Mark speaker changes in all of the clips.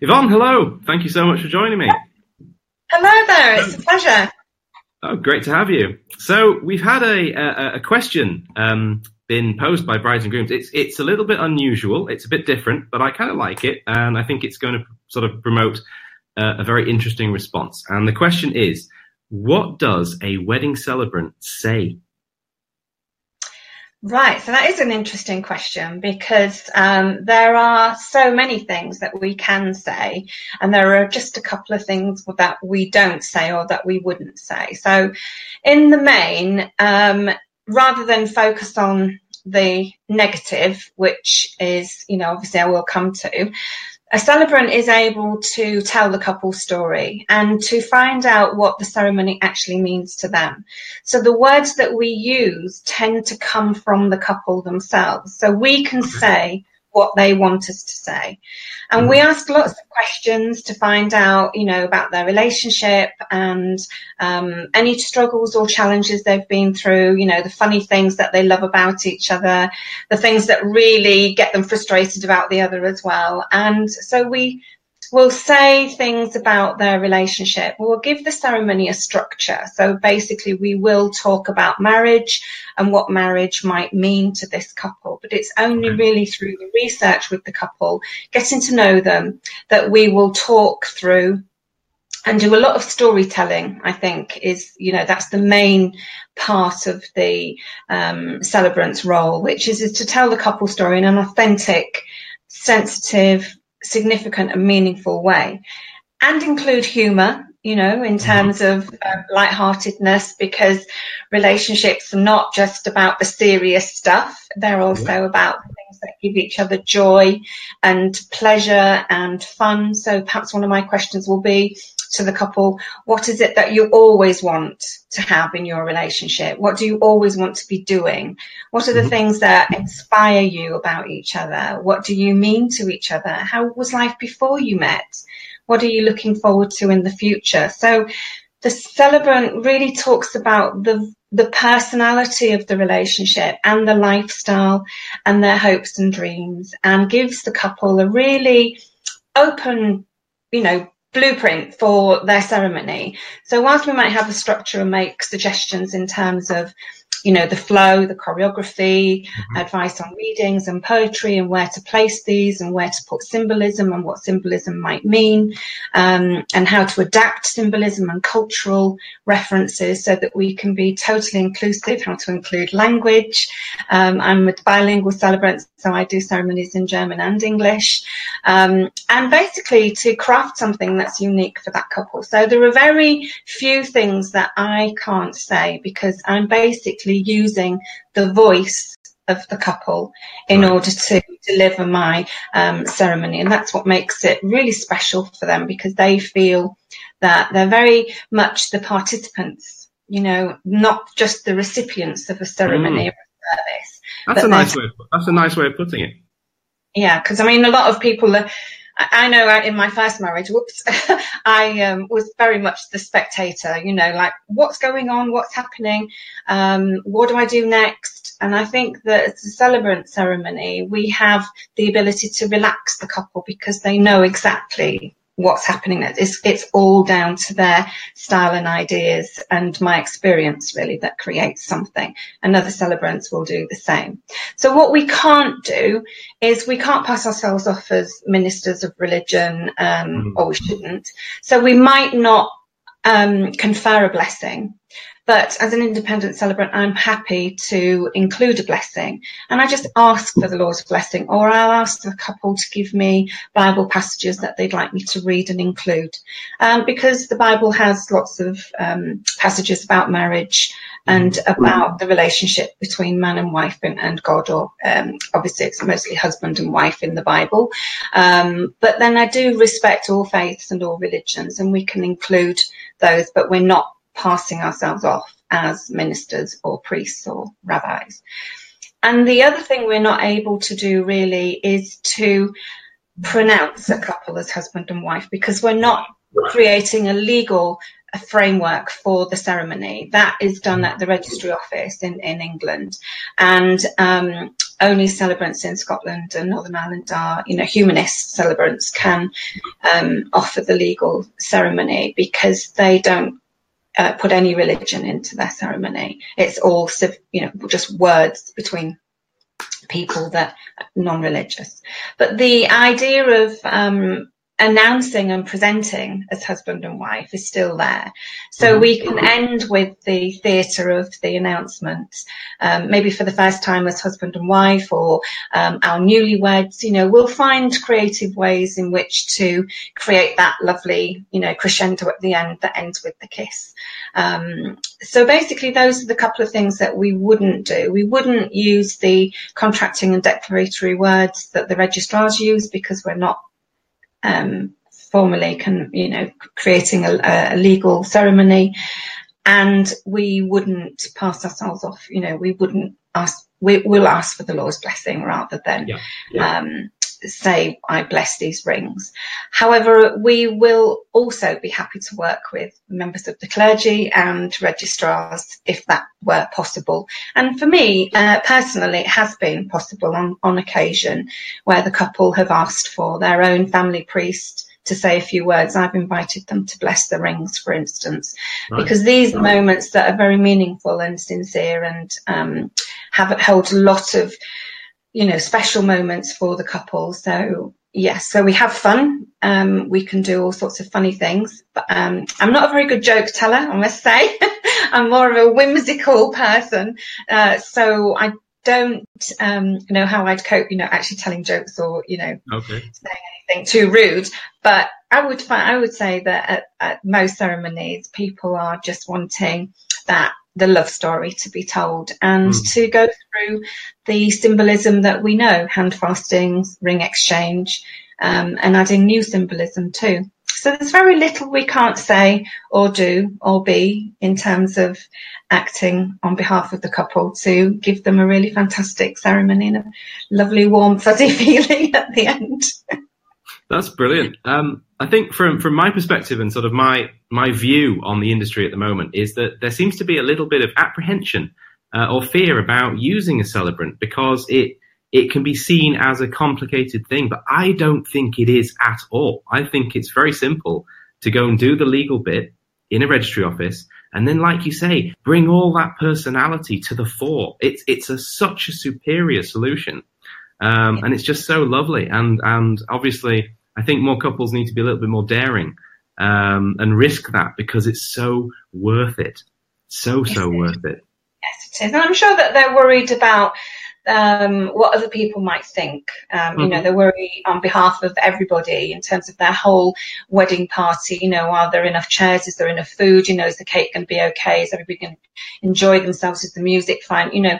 Speaker 1: Yvonne, hello. Thank you so much for joining me.
Speaker 2: Hello there. It's a pleasure.
Speaker 1: Oh, great to have you. So we've had a a, a question um, been posed by brides and grooms. It's it's a little bit unusual. It's a bit different, but I kind of like it, and I think it's going to sort of promote uh, a very interesting response. And the question is, what does a wedding celebrant say?
Speaker 2: Right, so that is an interesting question because um, there are so many things that we can say, and there are just a couple of things that we don't say or that we wouldn't say. So, in the main, um, rather than focus on the negative, which is, you know, obviously I will come to, a celebrant is able to tell the couple's story and to find out what the ceremony actually means to them. So the words that we use tend to come from the couple themselves. So we can mm-hmm. say, what they want us to say. And we mm. ask lots of questions to find out, you know, about their relationship and um, any struggles or challenges they've been through, you know, the funny things that they love about each other, the things that really get them frustrated about the other as well. And so we We'll say things about their relationship. We'll give the ceremony a structure. So basically, we will talk about marriage and what marriage might mean to this couple. But it's only really through the research with the couple, getting to know them, that we will talk through and do a lot of storytelling. I think is you know that's the main part of the um, celebrant's role, which is, is to tell the couple story in an authentic, sensitive, significant and meaningful way. And include humor you know in mm-hmm. terms of uh, lightheartedness because relationships are not just about the serious stuff. They're also about things that give each other joy and pleasure and fun. So perhaps one of my questions will be to the couple, what is it that you always want to have in your relationship? What do you always want to be doing? What are the mm-hmm. things that inspire you about each other? What do you mean to each other? How was life before you met? What are you looking forward to in the future? So the celebrant really talks about the the personality of the relationship and the lifestyle and their hopes and dreams and gives the couple a really open you know blueprint for their ceremony. So whilst we might have a structure and make suggestions in terms of you know, the flow, the choreography, mm-hmm. advice on readings and poetry and where to place these and where to put symbolism and what symbolism might mean, um, and how to adapt symbolism and cultural references so that we can be totally inclusive, how to include language. Um, I'm a bilingual celebrant, so I do ceremonies in German and English, um, and basically to craft something that's unique for that couple. So there are very few things that I can't say because I'm basically basically using the voice of the couple in right. order to deliver my um, ceremony. And that's what makes it really special for them because they feel that they're very much the participants, you know, not just the recipients of a ceremony mm. or a service.
Speaker 1: That's a nice way. Of, that's a nice way of putting it.
Speaker 2: Yeah, because I mean, a lot of people are, I know in my first marriage, whoops, I um, was very much the spectator, you know, like what's going on, what's happening, um, what do I do next? And I think that it's a celebrant ceremony, we have the ability to relax the couple because they know exactly what's happening. It's, it's all down to their style and ideas and my experience really that creates something. And other celebrants will do the same. So what we can't do is we can't pass ourselves off as ministers of religion, um, mm. or we shouldn't. So we might not um, confer a blessing, but as an independent celebrant, I'm happy to include a blessing. And I just ask for the Lord's blessing, or I'll ask the couple to give me Bible passages that they'd like me to read and include. Um, because the Bible has lots of um, passages about marriage and about the relationship between man and wife and, and God, or um, obviously it's mostly husband and wife in the Bible. Um, but then I do respect all faiths and all religions, and we can include those, but we're not passing ourselves off as ministers or priests or rabbis. And the other thing we're not able to do really is to pronounce a couple as husband and wife because we're not creating a legal framework for the ceremony. That is done at the registry office in, in England. And um, only celebrants in Scotland and Northern Ireland are, you know, humanist celebrants can um, offer the legal ceremony because they don't uh, put any religion into their ceremony. It's all, you know, just words between people that non-religious. But the idea of um, announcing and presenting as husband and wife is still there. So mm-hmm. we can end with the theatre of the announcement, um, maybe for the first time as husband and wife or um, our newlyweds. You know, we'll find creative ways in which to create that lovely, you know, crescendo at the end that ends with the kiss. Um, so basically, those are the couple of things that we wouldn't do. We wouldn't use the contracting and declaratory words that the registrars use because we're not um, formally can, you know, creating a, a, legal ceremony. And we wouldn't pass ourselves off, you know, we wouldn't ask, we, will ask for the Lord's blessing rather than, yeah, yeah. Um, say, I bless these rings. However, we will also be happy to work with members of the clergy and registrars if that were possible. And for me, uh, personally, it has been possible on, on occasion where the couple have asked for their own family priest to say a few words. I've invited them to bless the rings, for instance, right. because these right. moments that are very meaningful and sincere and um, have held a lot of you know, special moments for the couple. So yes, so we have fun. Um, we can do all sorts of funny things. But um, I'm not a very good joke teller, I must say. I'm more of a whimsical person. Uh, so I don't um, know how I'd cope, you know, actually telling jokes or, you know, okay. saying anything too rude. But I would find, I would say that at, at most ceremonies, people are just wanting that the love story to be told and mm. to go through the symbolism that we know, hand fastings, ring exchange, um, and adding new symbolism too. So there's very little we can't say or do or be in terms of acting on behalf of the couple to give them a really fantastic ceremony and a lovely warm fuzzy feeling at the end.
Speaker 1: That's brilliant. Um, I think from from my perspective and sort of my my view on the industry at the moment is that there seems to be a little bit of apprehension uh, or fear about using a celebrant because it it can be seen as a complicated thing, but I don't think it is at all. I think it's very simple to go and do the legal bit in a registry office, and then, like you say, bring all that personality to the fore. It's it's a, such a superior solution, um, and it's just so lovely. And and obviously, I think more couples need to be a little bit more daring um, and risk that because it's so worth it. So, so worth it.
Speaker 2: Yes, it is. And I'm sure that they're worried about um, what other people might think. Um, mm-hmm. You know, mm-hmm. they worry on behalf of everybody in terms of their whole wedding party. You know, are there enough chairs? Is there enough food? You know, is the cake going to be okay? Is everybody going to enjoy themselves? Is the music fine? You know,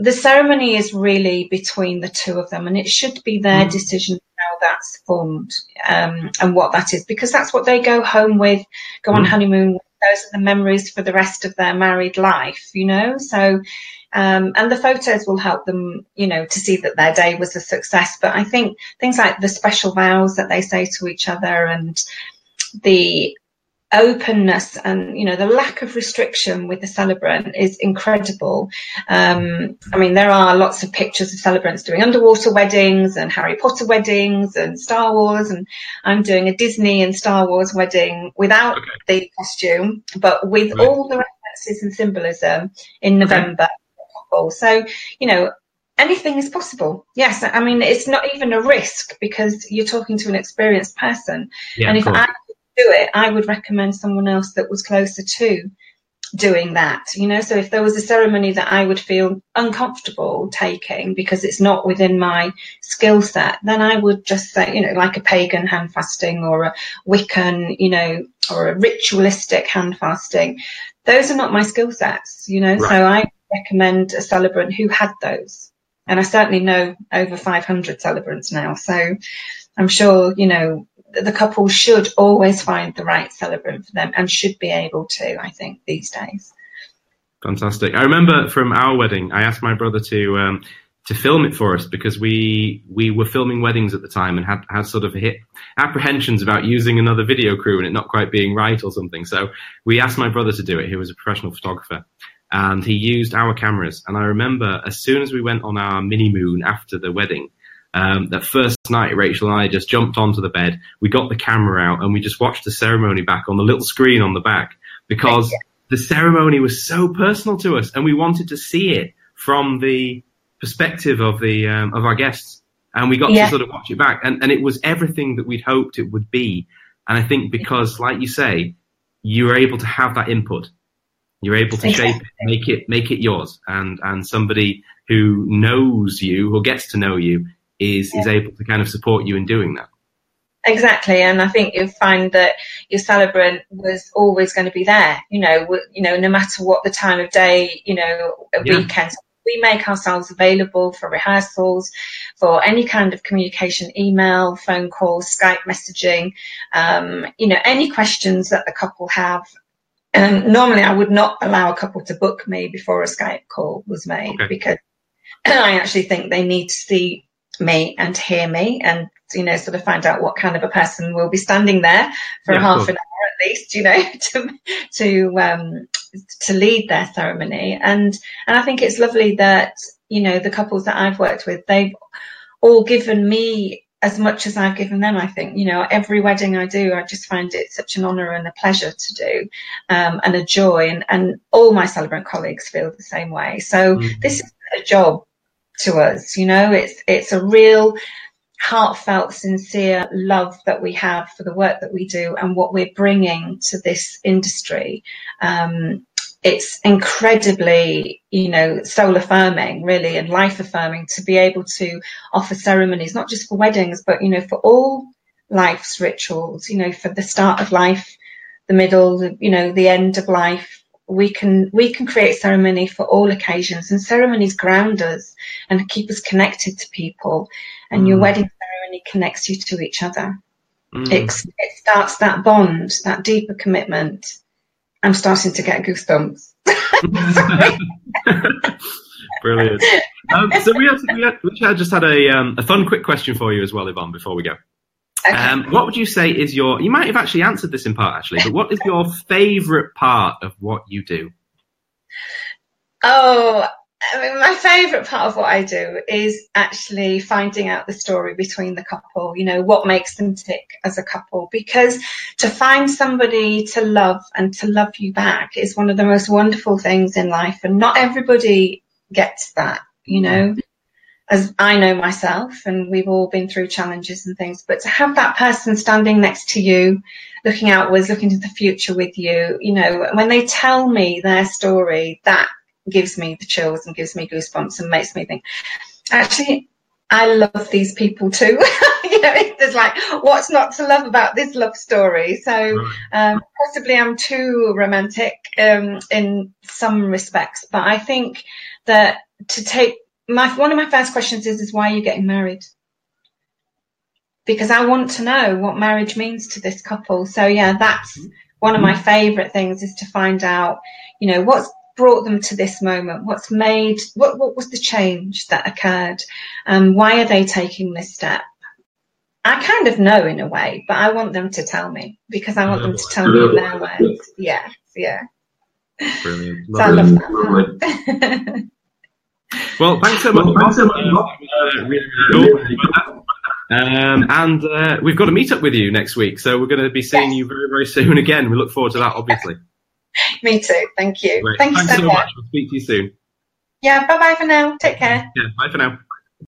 Speaker 2: the ceremony is really between the two of them, and it should be their mm-hmm. decision how that's formed um, and what that is, because that's what they go home with, go on mm. honeymoon with. Those are the memories for the rest of their married life, you know. So, um, and the photos will help them, you know, to see that their day was a success. But I think things like the special vows that they say to each other and the openness and you know the lack of restriction with the celebrant is incredible um, i mean there are lots of pictures of celebrants doing underwater weddings and harry potter weddings and star wars and i'm doing a disney and star wars wedding without okay. the costume but with right. all the references and symbolism in november okay. so you know anything is possible. Yes, I mean it's not even a risk because you're talking to an experienced person, yeah, and if I do it, I would recommend someone else that was closer to doing that, you know. So if there was a ceremony that I would feel uncomfortable taking because it's not within my skill set, then I would just say, you know, like a pagan hand fasting or a Wiccan, you know, or a ritualistic hand fasting. Those are not my skill sets, you know. Right. So I recommend a celebrant who had those. And I certainly know over 500 celebrants now. So I'm sure, you know, the couple should always find the right celebrant for them and should be able to, I think, these days.
Speaker 1: Fantastic. I remember from our wedding, I asked my brother to um, to film it for us because we we were filming weddings at the time and had, had sort of hit apprehensions about using another video crew and it not quite being right or something. So we asked my brother to do it. He was a professional photographer. and he used our cameras. And I remember as soon as we went on our mini moon after the wedding, um, that first night, Rachel and I just jumped onto the bed. We got the camera out and we just watched the ceremony back on the little screen on the back because the ceremony was so personal to us and we wanted to see it from the perspective of the um, of our guests. And we got yeah. to sort of watch it back and, and it was everything that we'd hoped it would be. And i think because like you say you're able to have that input. You're able to shape it make it make it yours. And and somebody who knows you or gets to know you is yeah. is able to kind of support you in doing that
Speaker 2: Exactly, and I think you'll find that your celebrant was always going to be there. You know, you know, no matter what the time of day, you know, yeah. weekends. We make ourselves available for rehearsals, for any kind of communication, email, phone calls, Skype messaging, um, you know, any questions that the couple have. And normally, I would not allow a couple to book me before a Skype call was made okay. because I actually think they need to see me and hear me and you know, sort of find out what kind of a person will be standing there for yeah, half an hour at least, you know, to to um, to lead their ceremony. And and I think it's lovely that you know the couples that I've worked with, they've all given me as much as I've given them. I think you know every wedding I do, I just find it such an honour and a pleasure to do, um, and a joy. And and all my celebrant colleagues feel the same way. So mm-hmm. this is a job to us. You know, it's it's a real heartfelt, sincere love that we have for the work that we do and what we're bringing to this industry. Um, it's incredibly, you know, soul affirming, really, and life affirming to be able to offer ceremonies, not just for weddings, but, you know, for all life's rituals, you know, for the start of life, the middle, you know, the end of life. We can we can create ceremony for all occasions, and ceremonies ground us and keep us connected to people and mm. your wedding ceremony connects you to each other. Mm. It, it starts that bond, that deeper commitment. I'm starting to get goosebumps.
Speaker 1: Brilliant. Um, so we, have, we, have, we just had a, um, a fun, quick question for you as well, Yvonne, before we go. Okay. Um, what would you say is your? You might have actually answered this in part, actually, but what is your favourite part of what you do?
Speaker 2: Oh, I mean, my favourite part of what I do is actually finding out the story between the couple, you know, what makes them tick as a couple. Because to find somebody to love and to love you back is one of the most wonderful things in life. And not everybody gets that, you know. As I know myself, and we've all been through challenges and things, but to have that person standing next to you, looking outwards, looking to the future with you, you know, when they tell me their story, that gives me the chills and gives me goosebumps and makes me think, actually, I love these people too. you know, there's like, what's not to love about this love story? So, um, possibly I'm too romantic, um, in some respects, but I think that to take my, one of my first questions is, is why are you getting married? Because I want to know what marriage means to this couple. So yeah, that's mm-hmm. one of my favorite things is to find out, you know, what's brought them to this moment? What's made, what, what was the change that occurred? Um, why are they taking this step? I kind of know in a way, but I want them to tell me because I want them to tell me in their words. Yeah, yeah.
Speaker 1: Brilliant. So I love that. well, thanks so much. Well, thanks so much. Uh, really, really cool. Um, and uh, we've got a meet up with you next week, so we're going to be seeing yes. you very, very soon again. We look forward to that, obviously.
Speaker 2: Me too. Thank you. Great. Thank
Speaker 1: Thanks
Speaker 2: you so,
Speaker 1: so much. We'll speak to you soon.
Speaker 2: Yeah. Bye bye for now. Take care.
Speaker 1: Yeah. Bye for now.